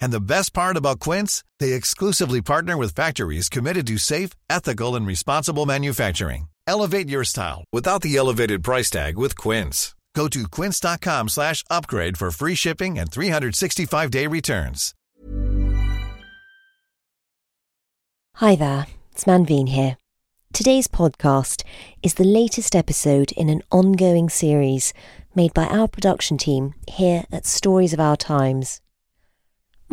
And the best part about Quince, they exclusively partner with factories committed to safe, ethical, and responsible manufacturing. Elevate your style without the elevated price tag with Quince. Go to quince.com slash upgrade for free shipping and 365-day returns. Hi there, it's Manveen here. Today's podcast is the latest episode in an ongoing series made by our production team here at Stories of Our Times.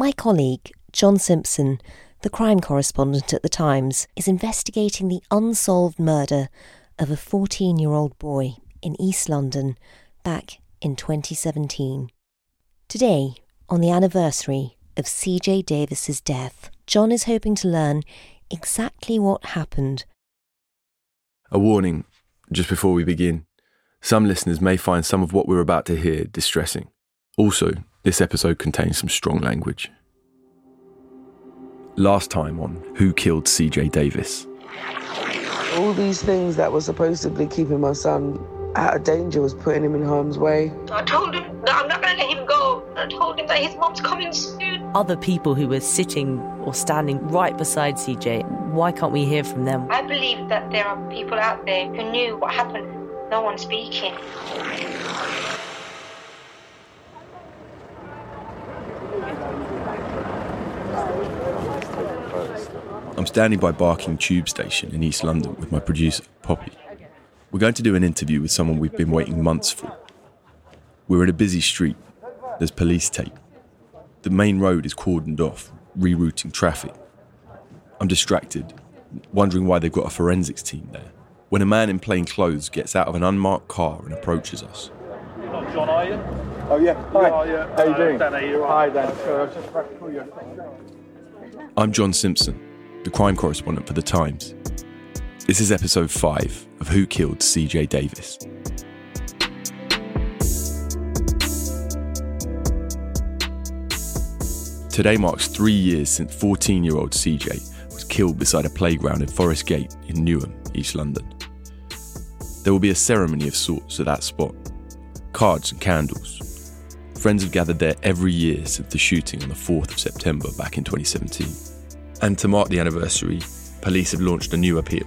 My colleague, John Simpson, the crime correspondent at The Times, is investigating the unsolved murder of a 14 year old boy in East London back in 2017. Today, on the anniversary of CJ Davis's death, John is hoping to learn exactly what happened. A warning just before we begin. Some listeners may find some of what we're about to hear distressing. Also, this episode contains some strong language. Last time on Who Killed CJ Davis. All these things that were supposedly keeping my son out of danger was putting him in harm's way. I told him that I'm not going to let him go. I told him that his mom's coming soon. Other people who were sitting or standing right beside CJ, why can't we hear from them? I believe that there are people out there who knew what happened. No one speaking. I'm standing by Barking Tube Station in East London with my producer, Poppy. We're going to do an interview with someone we've been waiting months for. We're in a busy street. There's police tape. The main road is cordoned off, rerouting traffic. I'm distracted, wondering why they've got a forensics team there, when a man in plain clothes gets out of an unmarked car and approaches us. John, are you? Oh yeah, hi. are, yeah. How you Uh, doing? Dan, are you Hi? Dan. Sorry, I was just about to call you. I'm John Simpson, the crime correspondent for The Times. This is episode 5 of Who Killed CJ Davis. Today marks three years since 14 year old CJ was killed beside a playground in Forest Gate in Newham, East London. There will be a ceremony of sorts at that spot cards and candles. Friends have gathered there every year since the shooting on the 4th of September back in 2017. And to mark the anniversary, police have launched a new appeal.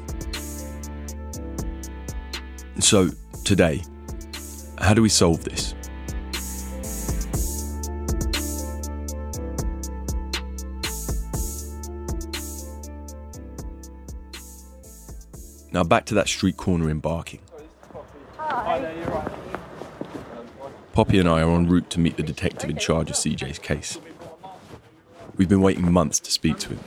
So, today, how do we solve this? Now, back to that street corner in Barking. Poppy and I are en route to meet the detective in charge of CJ's case. We've been waiting months to speak to him.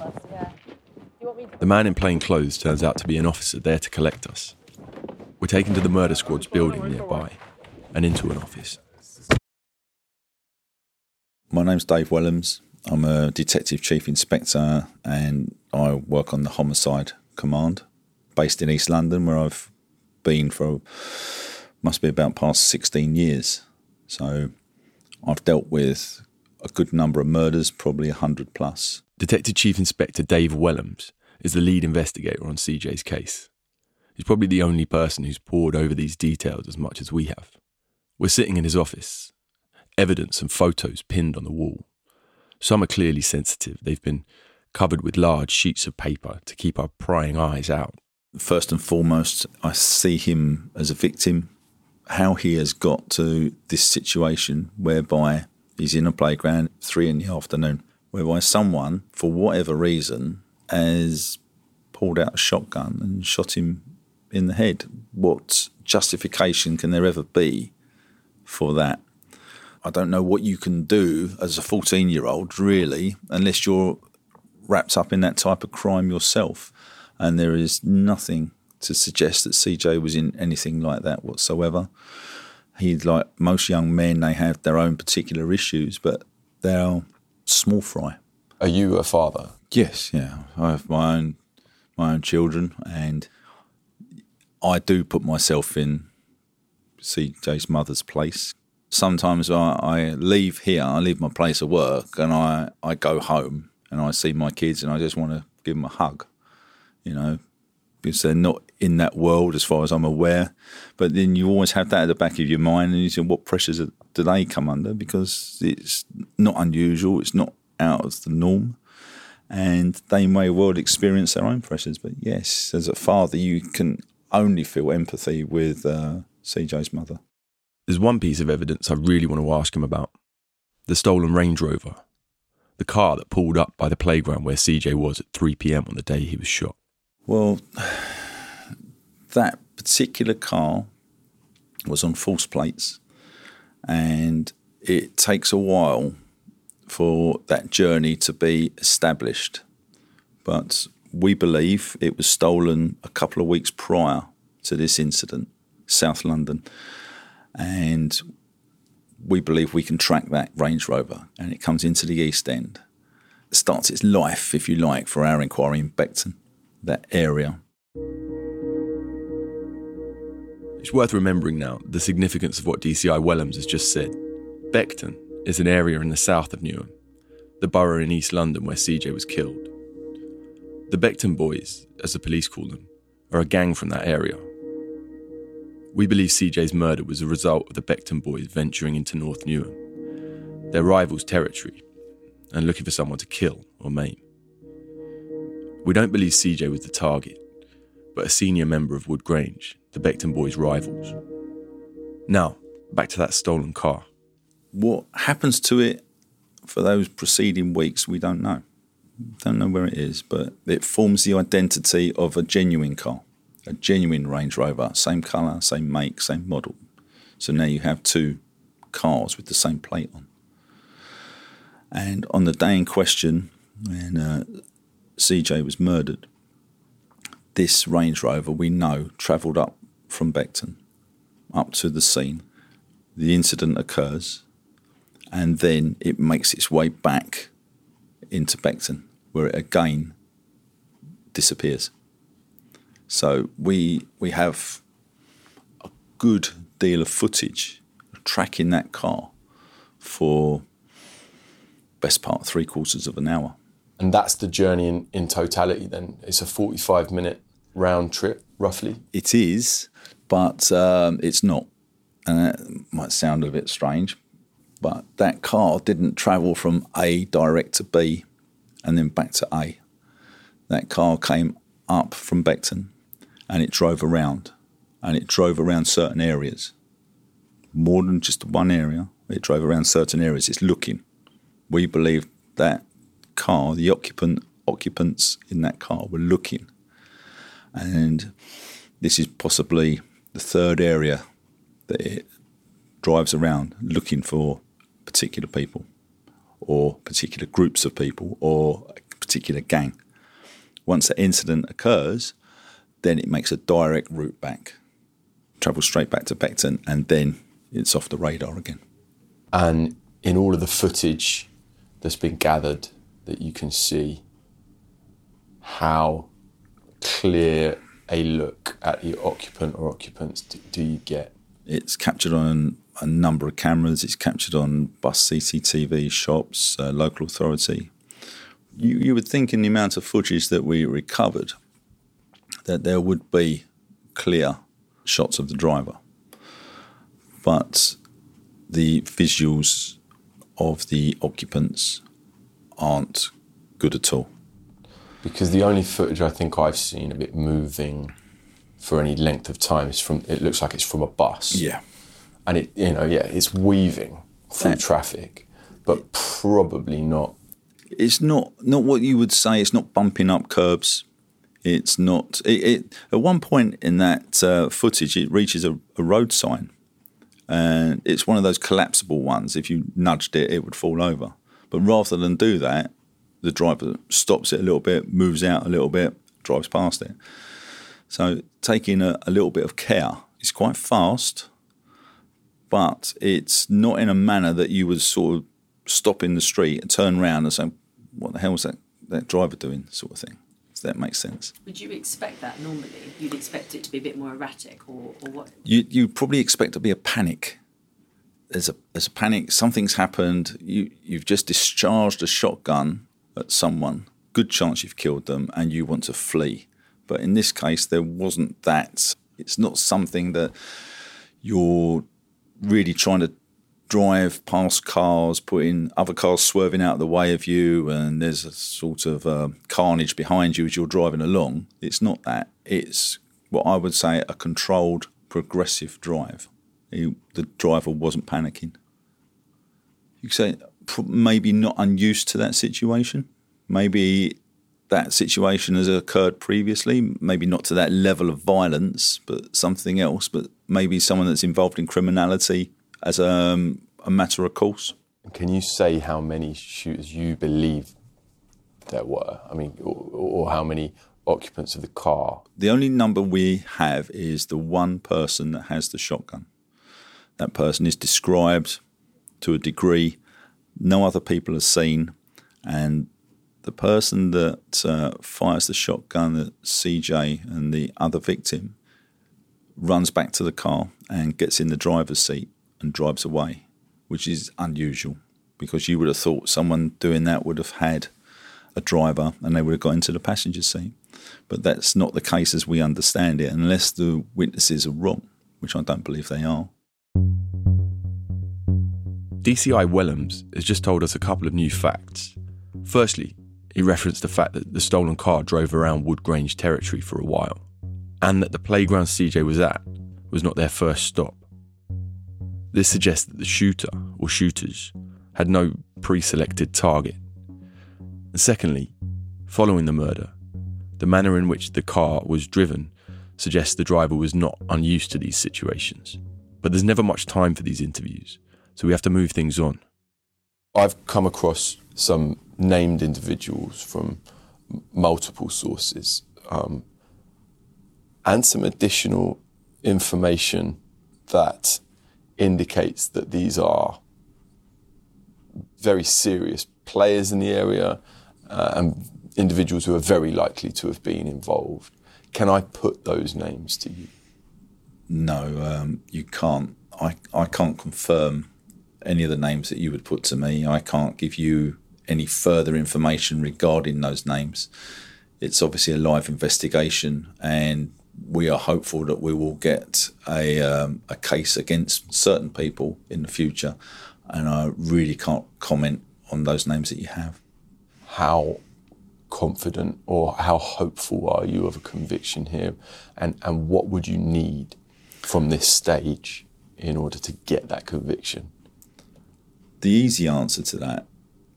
The man in plain clothes turns out to be an officer there to collect us. We're taken to the murder squad's building nearby and into an office. My name's Dave Wellams. I'm a detective chief inspector and I work on the homicide command based in East London where I've been for must be about past 16 years. So I've dealt with a good number of murders, probably 100 plus. Detective Chief Inspector Dave Wellams is the lead investigator on CJ's case. He's probably the only person who's pored over these details as much as we have. We're sitting in his office, evidence and photos pinned on the wall. Some are clearly sensitive. They've been covered with large sheets of paper to keep our prying eyes out. First and foremost, I see him as a victim, how he has got to this situation whereby he's in a playground three in the afternoon, whereby someone, for whatever reason, has pulled out a shotgun and shot him in the head. What justification can there ever be for that? I don't know what you can do as a 14 year old, really, unless you're wrapped up in that type of crime yourself. And there is nothing to suggest that CJ was in anything like that whatsoever. He's like most young men, they have their own particular issues, but they're small fry. Are you a father? Yes, yeah. I have my own my own children, and I do put myself in CJ's mother's place. Sometimes I, I leave here, I leave my place of work, and I, I go home and I see my kids, and I just want to give them a hug, you know, because they're not in that world as far as I'm aware. But then you always have that at the back of your mind, and you say, what pressures do they come under? Because it's not unusual, it's not out of the norm and they may well experience their own pressures. But yes, as a father, you can only feel empathy with uh, CJ's mother. There's one piece of evidence I really want to ask him about the stolen Range Rover, the car that pulled up by the playground where CJ was at 3 pm on the day he was shot. Well, that particular car was on false plates, and it takes a while for that journey to be established. But we believe it was stolen a couple of weeks prior to this incident, South London. And we believe we can track that Range Rover and it comes into the East End. It starts its life, if you like, for our inquiry in Beckton, that area. It's worth remembering now the significance of what DCI Wellams has just said. Beckton is an area in the south of Newham, the borough in East London where CJ was killed. The Beckton Boys, as the police call them, are a gang from that area. We believe CJ's murder was a result of the Beckton Boys venturing into North Newham, their rivals' territory, and looking for someone to kill or maim. We don't believe CJ was the target, but a senior member of Wood Grange, the Beckton Boys' rivals. Now, back to that stolen car. What happens to it for those preceding weeks, we don't know. Don't know where it is, but it forms the identity of a genuine car, a genuine Range Rover, same colour, same make, same model. So now you have two cars with the same plate on. And on the day in question, when uh, CJ was murdered, this Range Rover we know travelled up from Beckton up to the scene. The incident occurs and then it makes its way back into Beckton, where it again disappears. So we we have a good deal of footage tracking that car for best part three quarters of an hour. And that's the journey in, in totality then? It's a 45 minute round trip, roughly? It is, but um, it's not. And that might sound a bit strange, but that car didn't travel from A direct to B and then back to A. That car came up from Beckton and it drove around and it drove around certain areas. More than just one area, it drove around certain areas. It's looking. We believe that car, the occupant occupants in that car were looking. And this is possibly the third area that it drives around looking for particular people or particular groups of people or a particular gang. Once that incident occurs, then it makes a direct route back, travels straight back to Beckton, and then it's off the radar again. And in all of the footage that's been gathered, that you can see how clear a look at the occupant or occupants do you get? It's captured on a number of cameras. It's captured on bus CCTV, shops, uh, local authority. You, you would think in the amount of footage that we recovered that there would be clear shots of the driver. But the visuals of the occupants aren't good at all. Because the only footage I think I've seen of it moving for any length of time is from, it looks like it's from a bus. Yeah and it you know yeah it's weaving through traffic, but probably not. It's not not what you would say. It's not bumping up curbs. It's not. It, it at one point in that uh, footage, it reaches a, a road sign, and it's one of those collapsible ones. If you nudged it, it would fall over. But rather than do that, the driver stops it a little bit, moves out a little bit, drives past it. So taking a, a little bit of care. It's quite fast, but it's not in a manner that you would sort of stop in the street and turn around and say, "What the hell was that that driver doing?" sort of thing. Does that make sense? Would you expect that normally? You'd expect it to be a bit more erratic, or, or what? You you probably expect to be a panic. There's a there's a panic. Something's happened. You you've just discharged a shotgun at someone. Good chance you've killed them, and you want to flee. But in this case, there wasn't that. It's not something that you're really trying to drive past cars, putting other cars swerving out of the way of you, and there's a sort of uh, carnage behind you as you're driving along. It's not that. It's what I would say a controlled, progressive drive. He, the driver wasn't panicking. You could say maybe not unused to that situation. Maybe that situation has occurred previously, maybe not to that level of violence, but something else, but maybe someone that's involved in criminality as a, um, a matter of course. Can you say how many shooters you believe there were? I mean, or, or how many occupants of the car? The only number we have is the one person that has the shotgun. That person is described to a degree no other people are seen, and the person that uh, fires the shotgun at CJ and the other victim runs back to the car and gets in the driver's seat and drives away, which is unusual because you would have thought someone doing that would have had a driver and they would have got into the passenger seat. But that's not the case as we understand it, unless the witnesses are wrong, which I don't believe they are. DCI Wellams has just told us a couple of new facts. Firstly, he referenced the fact that the stolen car drove around Woodgrange territory for a while, and that the playground CJ was at was not their first stop. This suggests that the shooter or shooters had no pre selected target. And secondly, following the murder, the manner in which the car was driven suggests the driver was not unused to these situations. But there's never much time for these interviews, so we have to move things on. I've come across some named individuals from multiple sources um, and some additional information that indicates that these are very serious players in the area uh, and individuals who are very likely to have been involved. Can I put those names to you? No, um, you can't. I, I can't confirm any of the names that you would put to me. I can't give you any further information regarding those names. It's obviously a live investigation, and we are hopeful that we will get a, um, a case against certain people in the future. And I really can't comment on those names that you have. How confident or how hopeful are you of a conviction here? And, and what would you need from this stage in order to get that conviction? The easy answer to that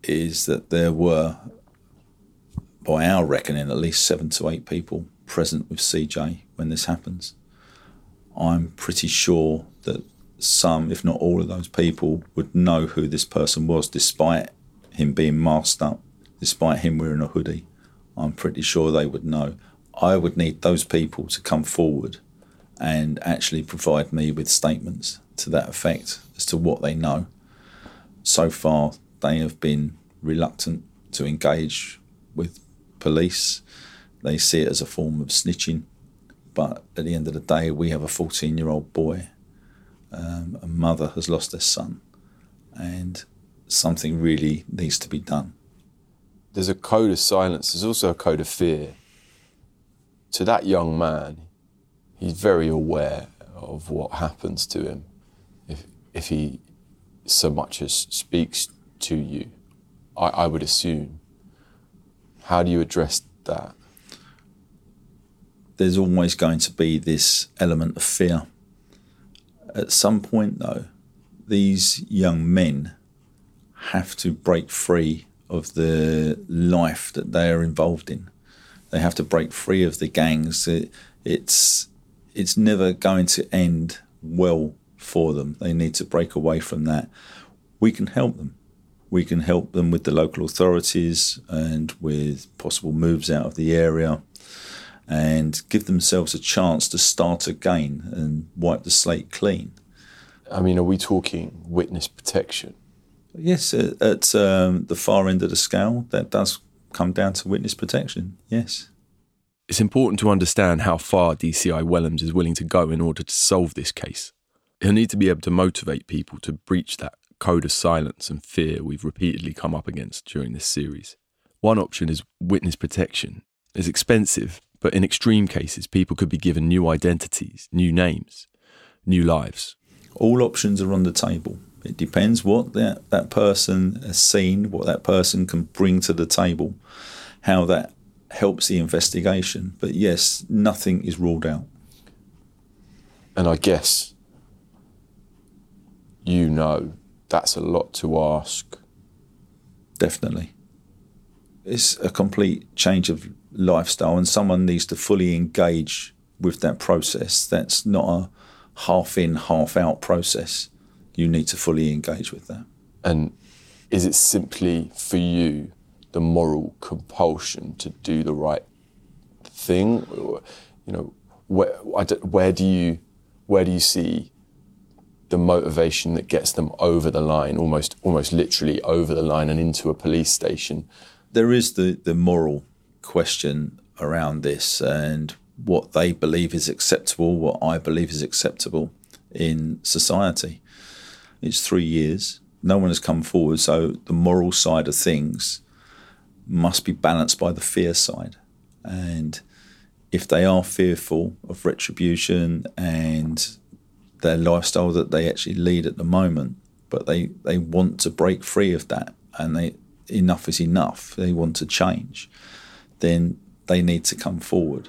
is that there were, by our reckoning, at least seven to eight people present with CJ when this happens. I'm pretty sure that some, if not all of those people, would know who this person was despite him being masked up, despite him wearing a hoodie. I'm pretty sure they would know. I would need those people to come forward and actually provide me with statements to that effect as to what they know. So far, they have been reluctant to engage with police. They see it as a form of snitching. But at the end of the day, we have a 14 year old boy. Um, a mother has lost their son. And something really needs to be done. There's a code of silence, there's also a code of fear. To that young man, he's very aware of what happens to him if, if he so much as speaks to you. I, I would assume. How do you address that? There's always going to be this element of fear. At some point, though, these young men have to break free of the life that they are involved in. They have to break free of the gangs. It, it's it's never going to end well for them. They need to break away from that. We can help them. We can help them with the local authorities and with possible moves out of the area and give themselves a chance to start again and wipe the slate clean. I mean, are we talking witness protection? Yes, at, at um, the far end of the scale, that does come down to witness protection. Yes. It's important to understand how far DCI Wellams is willing to go in order to solve this case. He'll need to be able to motivate people to breach that code of silence and fear we've repeatedly come up against during this series. One option is witness protection. It's expensive, but in extreme cases, people could be given new identities, new names, new lives. All options are on the table. It depends what that, that person has seen, what that person can bring to the table, how that helps the investigation. But yes, nothing is ruled out. And I guess you know that's a lot to ask. Definitely. It's a complete change of lifestyle, and someone needs to fully engage with that process. That's not a half in, half out process. You need to fully engage with that. And is it simply for you the moral compulsion to do the right thing? You know, where, where do you where do you see the motivation that gets them over the line, almost almost literally over the line and into a police station? There is the, the moral question around this and what they believe is acceptable, what I believe is acceptable in society. It's three years. No one has come forward, so the moral side of things must be balanced by the fear side. And if they are fearful of retribution and their lifestyle that they actually lead at the moment, but they, they want to break free of that and they enough is enough, they want to change, then they need to come forward.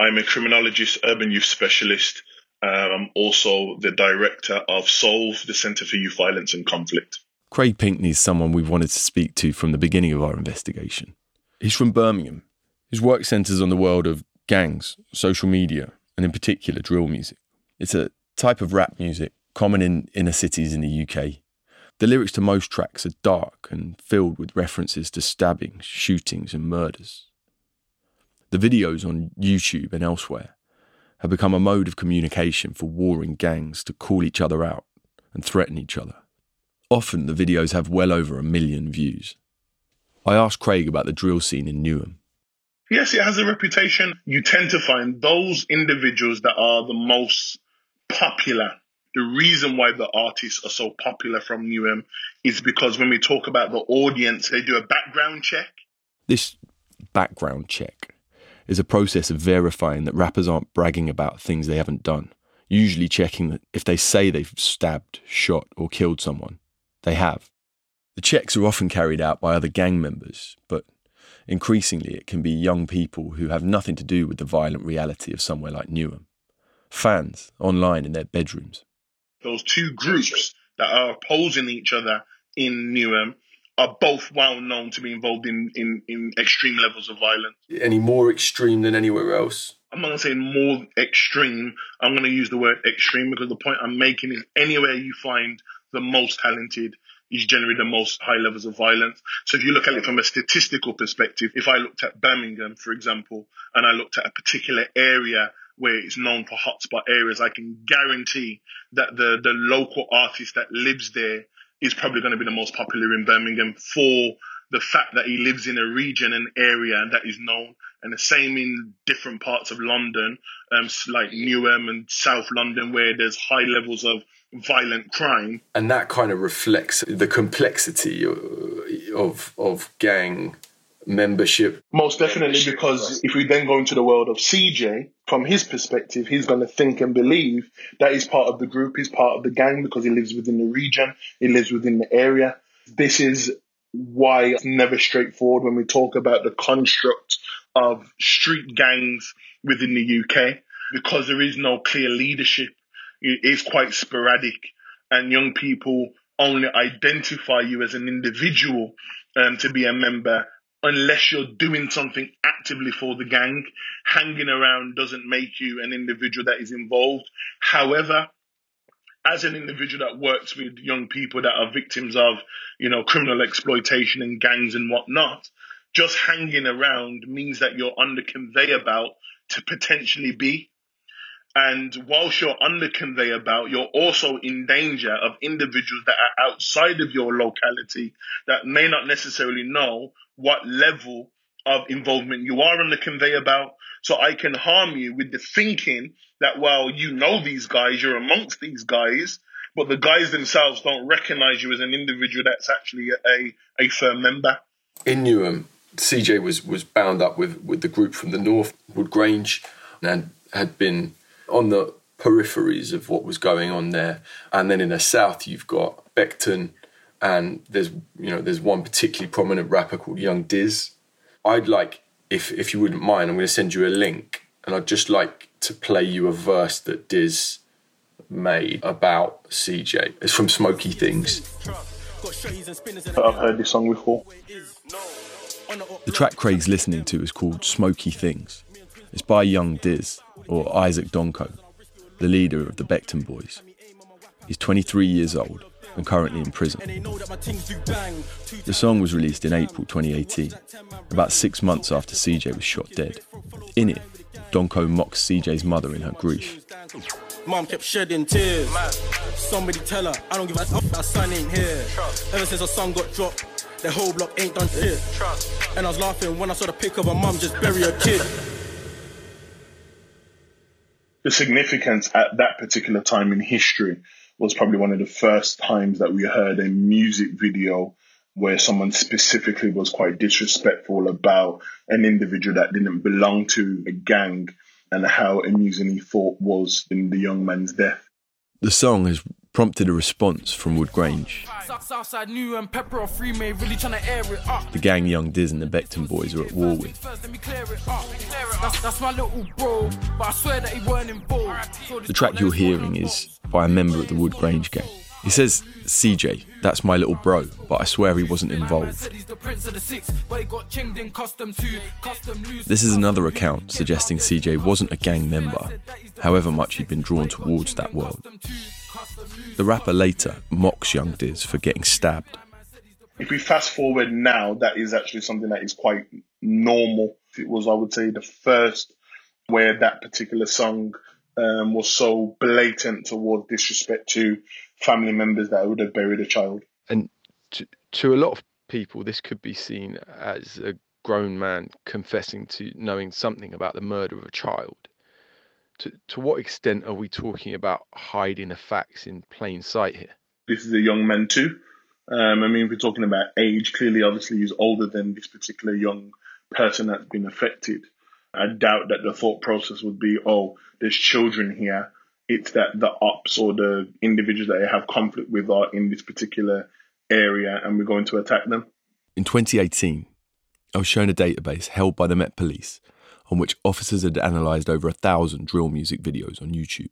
I'm a criminologist, urban youth specialist. Um, I'm also the director of Solve, the Centre for Youth Violence and Conflict. Craig Pinkney is someone we've wanted to speak to from the beginning of our investigation. He's from Birmingham. His work centres on the world of gangs, social media, and in particular drill music. It's a type of rap music common in inner cities in the UK. The lyrics to most tracks are dark and filled with references to stabbings, shootings, and murders. The videos on YouTube and elsewhere have become a mode of communication for warring gangs to call each other out and threaten each other. Often the videos have well over a million views. I asked Craig about the drill scene in Newham. Yes, it has a reputation. You tend to find those individuals that are the most popular. The reason why the artists are so popular from Newham is because when we talk about the audience, they do a background check. This background check is a process of verifying that rappers aren't bragging about things they haven't done, usually checking that if they say they've stabbed, shot, or killed someone, they have. The checks are often carried out by other gang members, but increasingly it can be young people who have nothing to do with the violent reality of somewhere like Newham. Fans online in their bedrooms. Those two groups that are opposing each other in Newham are both well known to be involved in, in, in extreme levels of violence. Any more extreme than anywhere else? I'm not going to say more extreme. I'm going to use the word extreme because the point I'm making is anywhere you find the most talented is generally the most high levels of violence. So if you look at it from a statistical perspective, if I looked at Birmingham, for example, and I looked at a particular area where it's known for hotspot areas, I can guarantee that the, the local artist that lives there is probably going to be the most popular in Birmingham for the fact that he lives in a region, and area that is known, and the same in different parts of London, um, like Newham and South London, where there's high levels of violent crime. And that kind of reflects the complexity of of gang membership. Most definitely, because if we then go into the world of CJ, from his perspective, he's going to think and believe that he's part of the group, he's part of the gang because he lives within the region, he lives within the area. This is why it's never straightforward when we talk about the construct of street gangs within the UK, because there is no clear leadership. It is quite sporadic, and young people only identify you as an individual um, to be a member unless you're doing something actively for the gang. Hanging around doesn't make you an individual that is involved. However, as an individual that works with young people that are victims of, you know, criminal exploitation and gangs and whatnot, just hanging around means that you're on the conveyor belt to potentially be. And whilst you're on the conveyor belt, you're also in danger of individuals that are outside of your locality that may not necessarily know what level of involvement you are on the conveyor belt. So I can harm you with the thinking that, well, you know these guys, you're amongst these guys, but the guys themselves don't recognize you as an individual that's actually a, a firm member. In Newham, CJ was, was bound up with, with the group from the north, Wood Grange, and had been on the peripheries of what was going on there. And then in the south, you've got Beckton, and there's you know there's one particularly prominent rapper called Young Diz. I'd like if if you wouldn't mind, I'm going to send you a link, and I'd just like to play you a verse that Diz made about CJ. It's from Smoky Things. I've heard this song before. The track Craig's listening to is called Smoky Things. It's by Young Diz, or Isaac Donkor, the leader of the Beckton Boys. He's 23 years old and currently in prison. The song was released in April 2018, about six months after CJ was shot dead. In it, Donkor mocks CJ's mother in her grief. Mom kept shedding tears. Somebody tell her, I don't give a fuck, our son ain't here. Ever since her son got dropped, the whole block ain't done shit. And I was laughing when I saw the pic of her mum just bury her kid. The significance at that particular time in history was probably one of the first times that we heard a music video where someone specifically was quite disrespectful about an individual that didn't belong to a gang and how amusing he thought was in the young man's death. The song has prompted a response from Wood Grange. New and Pepper Free May really trying to air it up. The gang Young Diz and the Beckton boys were at war with. That's, that's my little bro, but I swear that he weren't involved. The track you're hearing is by a member of the Wood Grange gang. He says, CJ, that's my little bro, but I swear he wasn't involved. This is another account suggesting CJ wasn't a gang member, however much he'd been drawn towards that world. The rapper later mocks Young Diz for getting stabbed. If we fast forward now, that is actually something that is quite normal. It was, I would say, the first where that particular song um, was so blatant toward disrespect to family members that would have buried a child. And to, to a lot of people, this could be seen as a grown man confessing to knowing something about the murder of a child to, to what extent are we talking about hiding the facts in plain sight here? This is a young man too. Um, I mean, if we're talking about age, clearly, obviously, he's older than this particular young person that's been affected. I doubt that the thought process would be, oh, there's children here It's that the ops or the individuals that they have conflict with are in this particular area and we're going to attack them. In 2018, I was shown a database held by the Met Police on which officers had analysed over a thousand drill music videos on YouTube.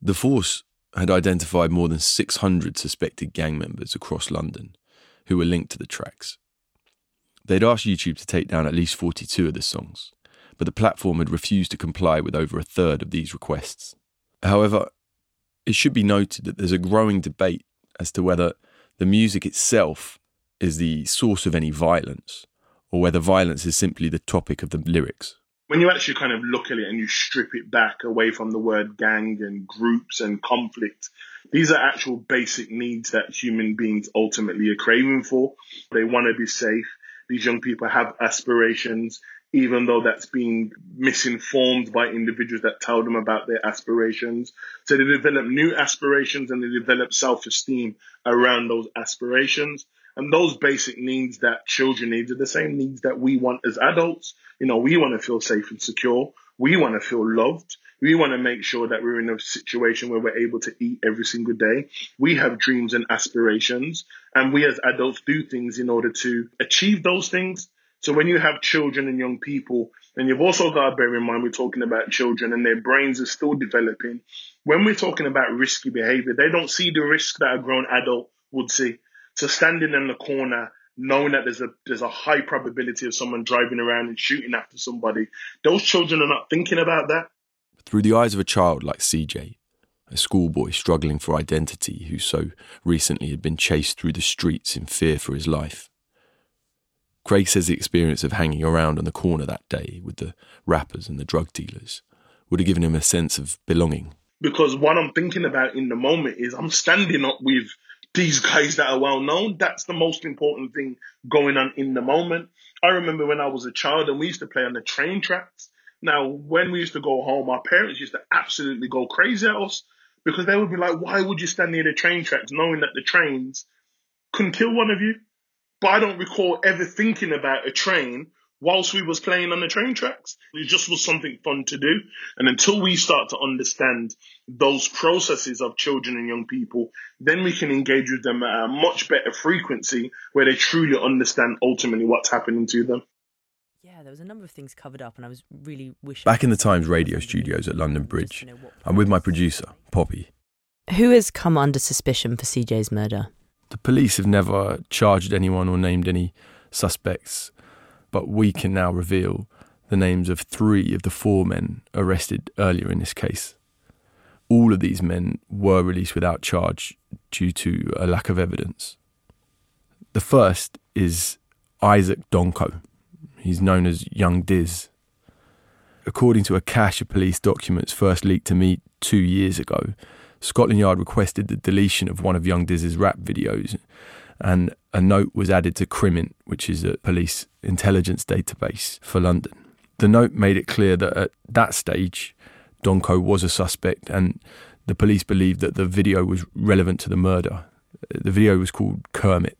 The force had identified more than 600 suspected gang members across London who were linked to the tracks. They'd asked YouTube to take down at least 42 of the songs, but the platform had refused to comply with over a third of these requests. However, it should be noted that there's a growing debate as to whether the music itself is the source of any violence, or whether violence is simply the topic of the lyrics. When you actually kind of look at it and you strip it back away from the word gang and groups and conflict, these are actual basic needs that human beings ultimately are craving for. They want to be safe. These young people have aspirations, even though that's been misinformed by individuals that tell them about their aspirations. So they develop new aspirations and they develop self-esteem around those aspirations. And those basic needs that children need are the same needs that we want as adults. You know, we want to feel safe and secure. We want to feel loved. We want to make sure that we're in a situation where we're able to eat every single day. We have dreams and aspirations and we as adults do things in order to achieve those things. So when you have children and young people, and you've also got to bear in mind we're talking about children and their brains are still developing. When we're talking about risky behavior, they don't see the risk that a grown adult would see. So standing in the corner, knowing that there's a there's a high probability of someone driving around and shooting after somebody, those children are not thinking about that. Through the eyes of a child like CJ, a schoolboy struggling for identity who so recently had been chased through the streets in fear for his life. Craig says the experience of hanging around on the corner that day with the rappers and the drug dealers would have given him a sense of belonging. Because what I'm thinking about in the moment is I'm standing up with these guys that are well known. That's the most important thing going on in the moment. I remember when I was a child and we used to play on the train tracks. Now, when we used to go home, our parents used to absolutely go crazy at us because they would be like, why would you stand near the train tracks knowing that the trains can kill one of you? But I don't recall ever thinking about a train whilst we was playing on the train tracks. It just was something fun to do. And until we start to understand those processes of children and young people, then we can engage with them at a much better frequency where they truly understand ultimately what's happening to them. Yeah, there was a number of things covered up, and I was really wishing. Back in the Times radio studios at London Bridge, I'm with my producer, Poppy. Who has come under suspicion for CJ's murder? The police have never charged anyone or named any suspects, but we can now reveal the names of three of the four men arrested earlier in this case. All of these men were released without charge due to a lack of evidence. The first is Isaac Donkor. He's known as Young Diz. According to a cache of police documents first leaked to me two years ago, Scotland Yard requested the deletion of one of Young Diz's rap videos, and a note was added to Crimint, which is a police intelligence database for London. The note made it clear that at that stage, Donkor was a suspect, and the police believed that the video was relevant to the murder. The video was called Kermit.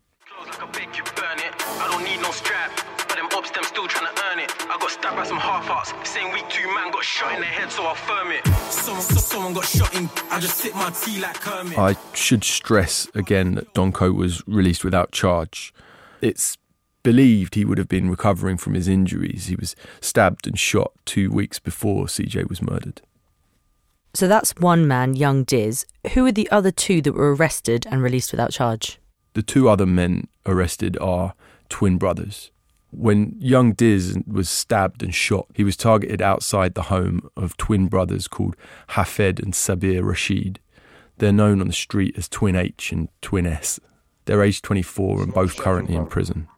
Got shot in the head, so I firm it. Someone, someone got shot in. I just sip my tea like Kermit. I should stress again that Donkor was released without charge. It's believed he would have been recovering from his injuries. He was stabbed and shot two weeks before CJ was murdered. So that's one man, young Diz. Who are the other two that were arrested and released without charge? The two other men arrested are twin brothers. When young Diz was stabbed and shot, he was targeted outside the home of twin brothers called Hafed and Sabir Rashid. They're known on the street as Twin H and Twin S. They're aged 24 and both currently in prison.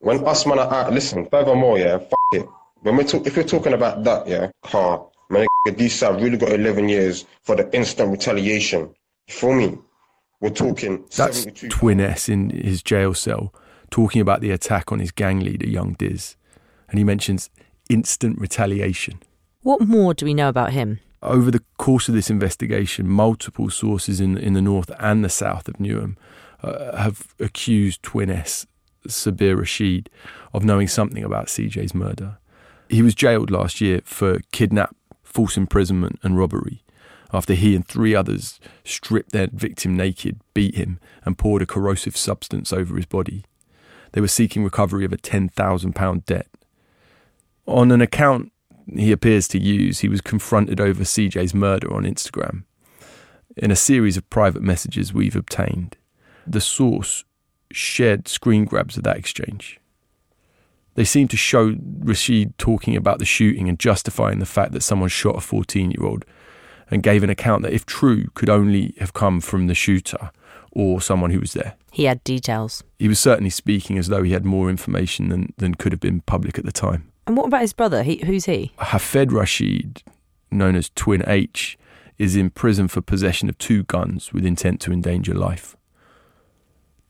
When us man are out, listen, furthermore, yeah, f it. When we talk, if we're talking about that, yeah, car, man, these have really got 11 years for the instant retaliation. You feel me? We're talking. That's Twin S in his jail cell talking about the attack on his gang leader, Young Diz. And he mentions instant retaliation. What more do we know about him? Over the course of this investigation, multiple sources in, in the north and the south of Newham uh, have accused Twin S, Sabir Rashid, of knowing something about CJ's murder. He was jailed last year for kidnap, false imprisonment, and robbery. after he and three others stripped their victim naked, beat him, and poured a corrosive substance over his body. They were seeking recovery of a £10,000 debt. On an account he appears to use, he was confronted over CJ's murder on Instagram. In a series of private messages we've obtained, the source shared screen grabs of that exchange. They seem to show Rashid talking about the shooting and justifying the fact that someone shot a 14 year old and gave an account that, if true, could only have come from the shooter or someone who was there. He had details. He was certainly speaking as though he had more information than, than could have been public at the time. And what about his brother? He, who's he? Hafed Rashid, known as Twin H, is in prison for possession of two guns with intent to endanger life.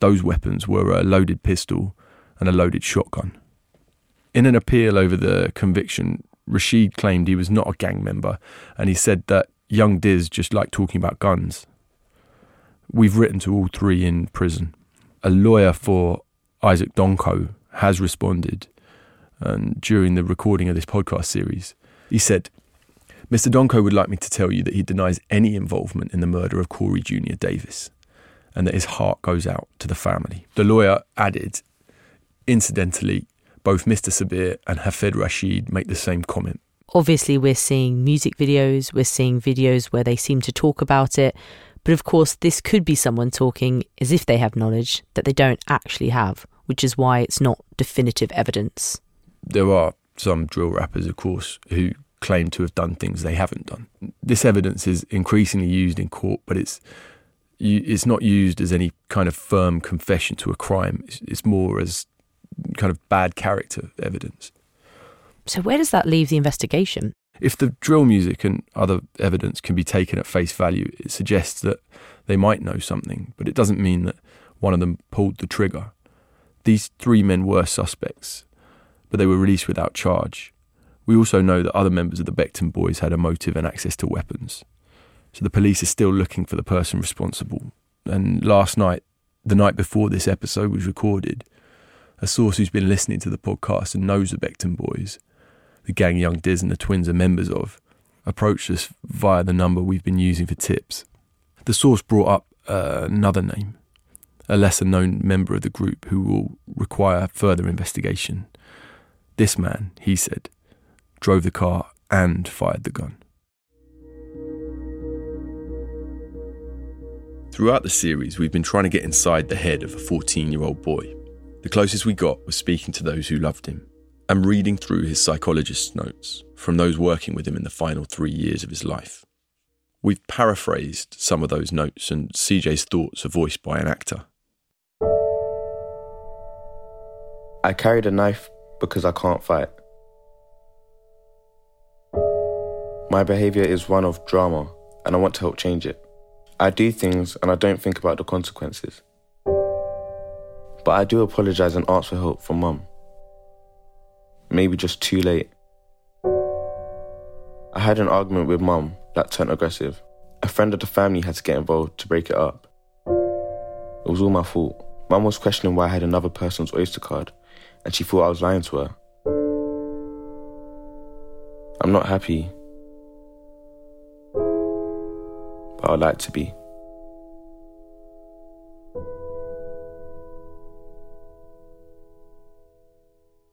Those weapons were a loaded pistol and a loaded shotgun. In an appeal over the conviction, Rashid claimed he was not a gang member and he said that young Diz just liked talking about guns. We've written to all three in prison. A lawyer for Isaac Donkor has responded and during the recording of this podcast series. He said, Mr. Donkor would like me to tell you that he denies any involvement in the murder of Corey Jr. Davis and that his heart goes out to the family. The lawyer added, incidentally, both Mr. Sabir and Hafed Rashid make the same comment. Obviously, we're seeing music videos, we're seeing videos where they seem to talk about it, but of course, this could be someone talking as if they have knowledge that they don't actually have, which is why it's not definitive evidence. There are some drill rappers, of course, who claim to have done things they haven't done. This evidence is increasingly used in court, but it's it's not used as any kind of firm confession to a crime. It's more as kind of bad character evidence. So, where does that leave the investigation? If the drill music and other evidence can be taken at face value, it suggests that they might know something, but it doesn't mean that one of them pulled the trigger. These three men were suspects, but they were released without charge. We also know that other members of the Beckton boys had a motive and access to weapons. So the police are still looking for the person responsible. And last night, the night before this episode was recorded, a source who's been listening to the podcast and knows the Beckton boys, the gang Young Diz and the twins are members of, approached us via the number we've been using for tips. The source brought up uh, another name, a lesser known member of the group who will require further investigation. This man, he said, drove the car and fired the gun. Throughout the series, we've been trying to get inside the head of a 14 year old boy. The closest we got was speaking to those who loved him and reading through his psychologist's notes from those working with him in the final three years of his life. We've paraphrased some of those notes, and CJ's thoughts are voiced by an actor. I carried a knife because I can't fight. My behaviour is one of drama, and I want to help change it. I do things and I don't think about the consequences. But I do apologise and ask for help from mum. Maybe just too late. I had an argument with mum that turned aggressive. A friend of the family had to get involved to break it up. It was all my fault. Mum was questioning why I had another person's Oyster card, and she thought I was lying to her. I'm not happy, but I'd like to be.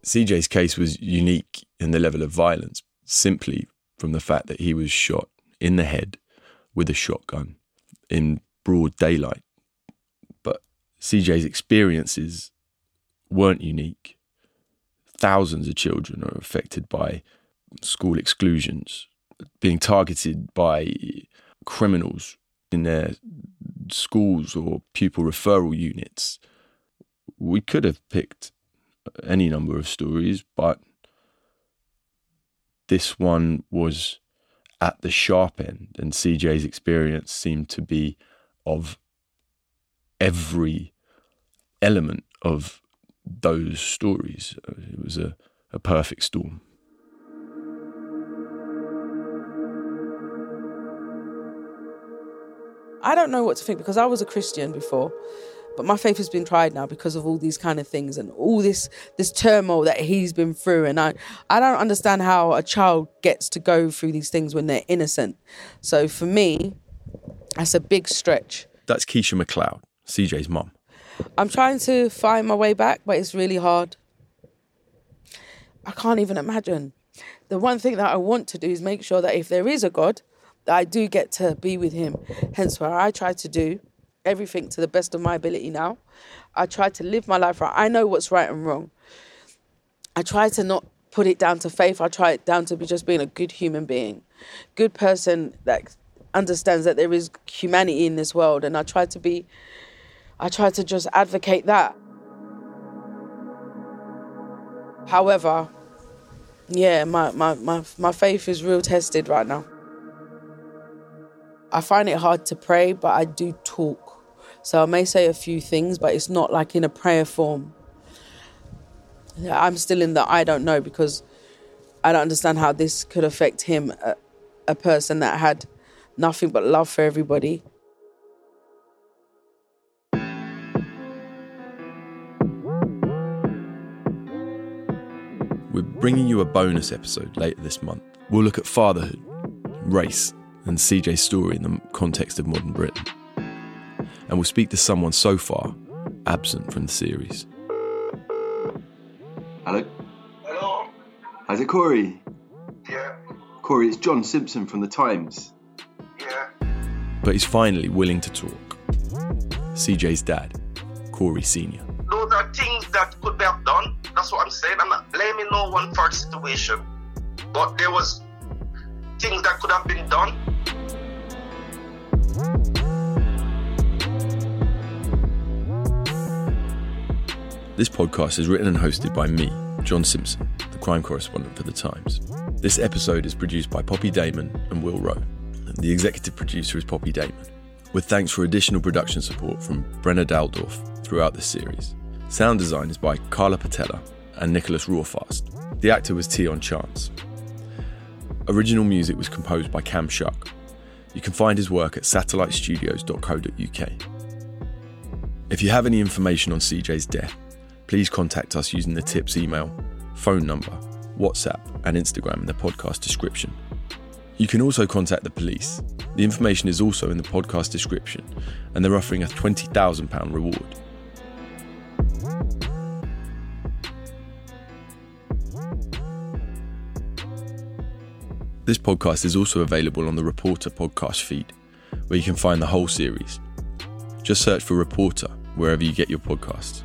CJ's case was unique in the level of violence simply from the fact that he was shot in the head with a shotgun in broad daylight. But CJ's experiences weren't unique. Thousands of children are affected by school exclusions, being targeted by criminals in their schools or pupil referral units. We could have picked any number of stories, but this one was at the sharp end, and CJ's experience seemed to be of every element of those stories. It was a, a perfect storm. I don't know what to think because I was a Christian before. But my faith has been tried now because of all these kind of things and all this this turmoil that he's been through. And I, I don't understand how a child gets to go through these things when they're innocent. So for me, that's a big stretch. That's Keisha McLeod, CJ's mum. I'm trying to find my way back, but it's really hard. I can't even imagine. The one thing that I want to do is make sure that if there is a God, that I do get to be with him. Hence why I try to do everything to the best of my ability now. I try to live my life right. I know what's right and wrong. I try to not put it down to faith. I try it down to be just being a good human being, good person that understands that there is humanity in this world. And I try to be, I try to just advocate that. However, yeah, my, my, my, my faith is real tested right now. I find it hard to pray, but I do talk. So I may say a few things, but it's not like in a prayer form. I'm still in the I don't know because I don't understand how this could affect him, a, a person that had nothing but love for everybody. We're bringing you a bonus episode later this month. We'll look at fatherhood, race, and CJ's story in the context of modern Britain. And we'll speak to someone so far absent from the series. Hello? Hello? Is it Corey? Yeah. Corey, it's John Simpson from The Times. Yeah. But he's finally willing to talk. CJ's dad, Corey Sr. Those are things that could be done. That's what I'm saying. I'm not blaming no one for the situation. But there was things that could have been done. This podcast is written and hosted by me, John Simpson, the crime correspondent for The Times. This episode is produced by Poppy Damon and Will Rowe. The executive producer is Poppy Damon, with thanks for additional production support from Brenna Daldorf throughout this series. Sound design is by Carla Patella and Nicholas Rawfast. The actor was Tion Chance. Original music was composed by Cam Shuck. You can find his work at satellitestudios.co.uk. If you have any information on CJ's death, please contact us using the tips email, phone number, WhatsApp, and Instagram in the podcast description. You can also contact the police. The information is also in the podcast description, and they're offering a £20,000 reward. This podcast is also available on the Reporter podcast feed, where you can find the whole series. Just search for Reporter wherever you get your podcasts.